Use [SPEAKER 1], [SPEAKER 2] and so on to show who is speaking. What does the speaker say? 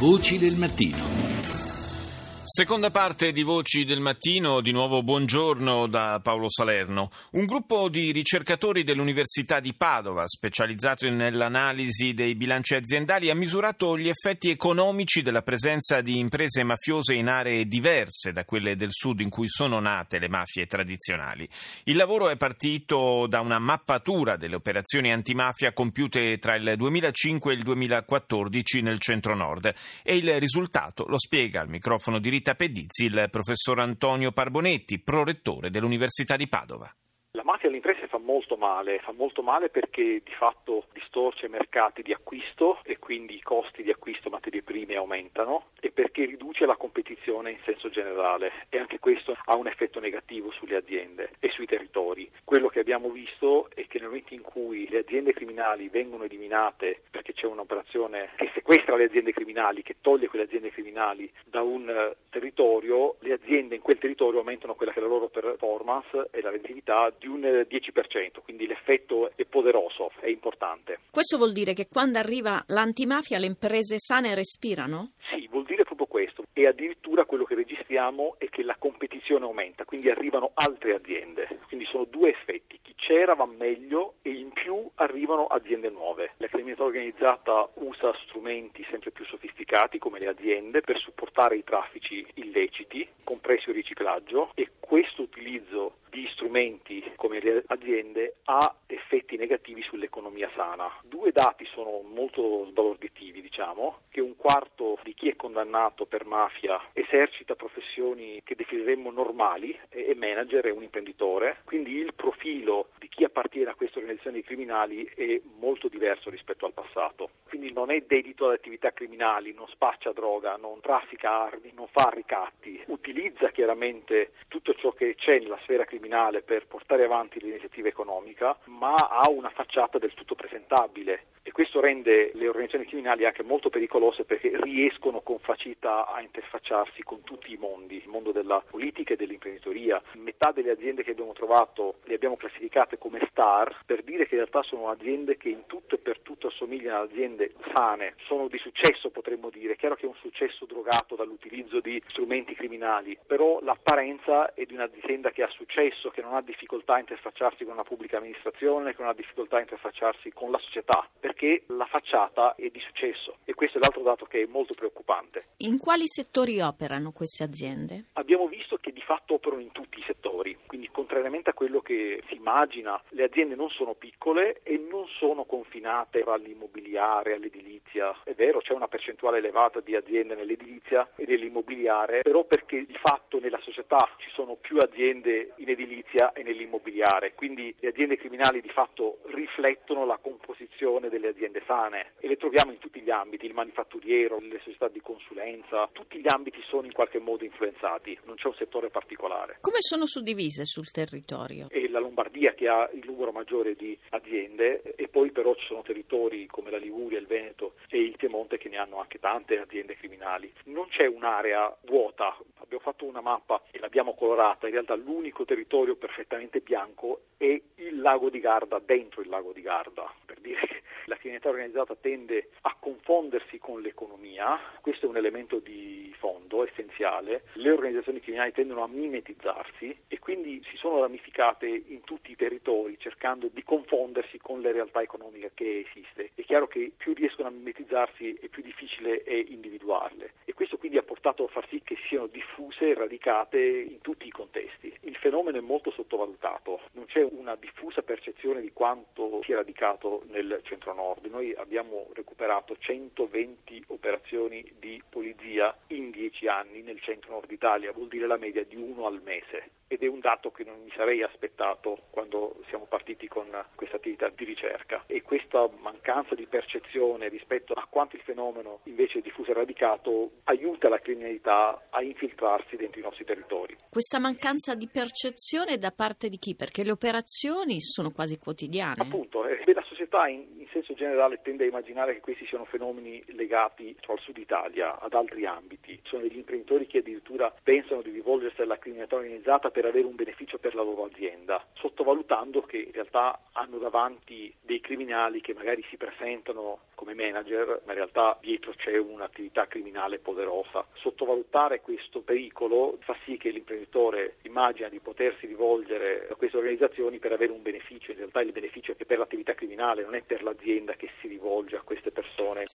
[SPEAKER 1] Voci del mattino.
[SPEAKER 2] Seconda parte di Voci del Mattino, di nuovo buongiorno da Paolo Salerno. Un gruppo di ricercatori dell'Università di Padova, specializzato nell'analisi dei bilanci aziendali, ha misurato gli effetti economici della presenza di imprese mafiose in aree diverse da quelle del sud in cui sono nate le mafie tradizionali. Il lavoro è partito da una mappatura delle operazioni antimafia compiute tra il 2005 e il 2014 nel centro-nord e il risultato lo spiega al microfono di Rita Pedizzi il professor Antonio Parbonetti, prorettore dell'Università di Padova.
[SPEAKER 3] La mafia alle imprese fa molto male, fa molto male perché di fatto distorce i mercati di acquisto e quindi i costi di acquisto materie prime aumentano e perché riduce la competizione in senso generale e anche questo ha un effetto negativo sulle aziende e sui territori. Quello che abbiamo visto è che nel momento in cui le aziende criminali vengono eliminate perché c'è un'operazione che sequestra le aziende criminali, che toglie quelle aziende criminali da un eh, territorio, le aziende in quel territorio aumentano quella che è la loro performance e la redditività di un 10%, quindi l'effetto è poderoso, è importante.
[SPEAKER 4] Questo vuol dire che quando arriva l'antimafia le imprese sane respirano?
[SPEAKER 3] Sì, vuol dire proprio questo e addirittura quello che registriamo è che la competizione aumenta, quindi arrivano altre aziende, quindi sono due effetti, chi c'era va meglio e più arrivano aziende nuove. La criminalità organizzata usa strumenti sempre più sofisticati come le aziende per supportare i traffici illeciti, compreso il riciclaggio e questo utilizzo di strumenti come le aziende ha effetti negativi sull'economia sana. Due dati sono molto sbalorditivi, diciamo, che un quarto di chi è condannato per mafia esercita professioni che definiremmo normali, è manager, è un imprenditore, quindi il profilo chi appartiene a queste organizzazioni criminali è molto diverso rispetto al passato. Quindi non è dedito ad attività criminali, non spaccia droga, non traffica armi, non fa ricatti, utilizza chiaramente tutto ciò che c'è nella sfera criminale per portare avanti l'iniziativa economica, ma ha una facciata del tutto presentabile questo rende le organizzazioni criminali anche molto pericolose perché riescono con facilità a interfacciarsi con tutti i mondi, il mondo della politica e dell'imprenditoria. Metà delle aziende che abbiamo trovato le abbiamo classificate come star per dire che in realtà sono aziende che in tutto e per tutto aziende sane, sono di successo potremmo dire, è chiaro che è un successo drogato dall'utilizzo di strumenti criminali, però l'apparenza è di un'azienda che ha successo, che non ha difficoltà a interfacciarsi con la pubblica amministrazione, che non ha difficoltà a interfacciarsi con la società, perché la facciata è di successo e questo è l'altro dato che è molto preoccupante.
[SPEAKER 4] In quali settori operano queste aziende?
[SPEAKER 3] Abbiamo visto che di fatto operano in tutti i settori, quindi contrariamente a quello che si immagina, le aziende non sono piccole e non sono confinate all'immobiliare, all'edilizia. È vero, c'è una percentuale elevata di aziende nell'edilizia e nell'immobiliare, però perché di fatto nella società ci sono più aziende in edilizia e nell'immobiliare, quindi le aziende criminali di fatto riflettono la composizione delle aziende sane e le troviamo in tutti gli ambiti, il manifatturiero, le società di consulenza, tutti gli ambiti sono in qualche modo influenzati, non c'è un settore particolare.
[SPEAKER 4] Come sono suddivise sul territorio?
[SPEAKER 3] È la Lombardia che ha il numero maggiore di aziende e poi però ci sono territori come la Liguria, il Veneto e il Piemonte che ne hanno anche tante aziende criminali. Non c'è un'area vuota, abbiamo fatto una mappa e l'abbiamo colorata, in realtà l'unico territorio perfettamente bianco è il lago di Garda dentro il lago di Garda, per dire che la criminalità organizzata tende a confondersi con l'economia, questo è un elemento di fondo essenziale, le organizzazioni criminali tendono a mimetizzarsi e quindi si sono ramificate in tutti i territori cercando di confondersi con le realtà economiche che esiste. È chiaro che più riescono a mimetizzarsi e più difficile è individuarle e questo quindi ha portato a far sì che siano diffuse e radicate in tutti i contesti. Il fenomeno è molto sottovalutato, non c'è una diffusa percezione di quanto sia radicato nel centro-nord. Noi abbiamo recuperato 120 operazioni di polizia in 10 anni nel centro-nord Italia, vuol dire la media di uno al mese ed è un dato che non mi sarei aspettato quando siamo partiti con questa attività di ricerca e questa mancanza di percezione rispetto a quanto il fenomeno invece è diffuso e radicato aiuta la criminalità a infiltrarsi dentro i nostri territori.
[SPEAKER 4] Questa mancanza di percezione da parte di chi? Perché le operazioni sono quasi quotidiane.
[SPEAKER 3] Appunto, eh, la società in, in senso generale tende a immaginare che questi siano fenomeni legati al sud Italia, ad altri ambiti. Sono degli imprenditori che addirittura pensano di rivolgersi alla criminalità organizzata per avere un beneficio per la loro azienda, sottovalutando che in realtà hanno davanti dei criminali che magari si presentano come manager, ma in realtà dietro c'è un'attività criminale poderosa. Sottovalutare questo pericolo fa sì che l'imprenditore immagina di potersi rivolgere a queste organizzazioni per avere un beneficio, in realtà il beneficio è per l'attività criminale, non è per l'azienda che si rivolge a queste persone.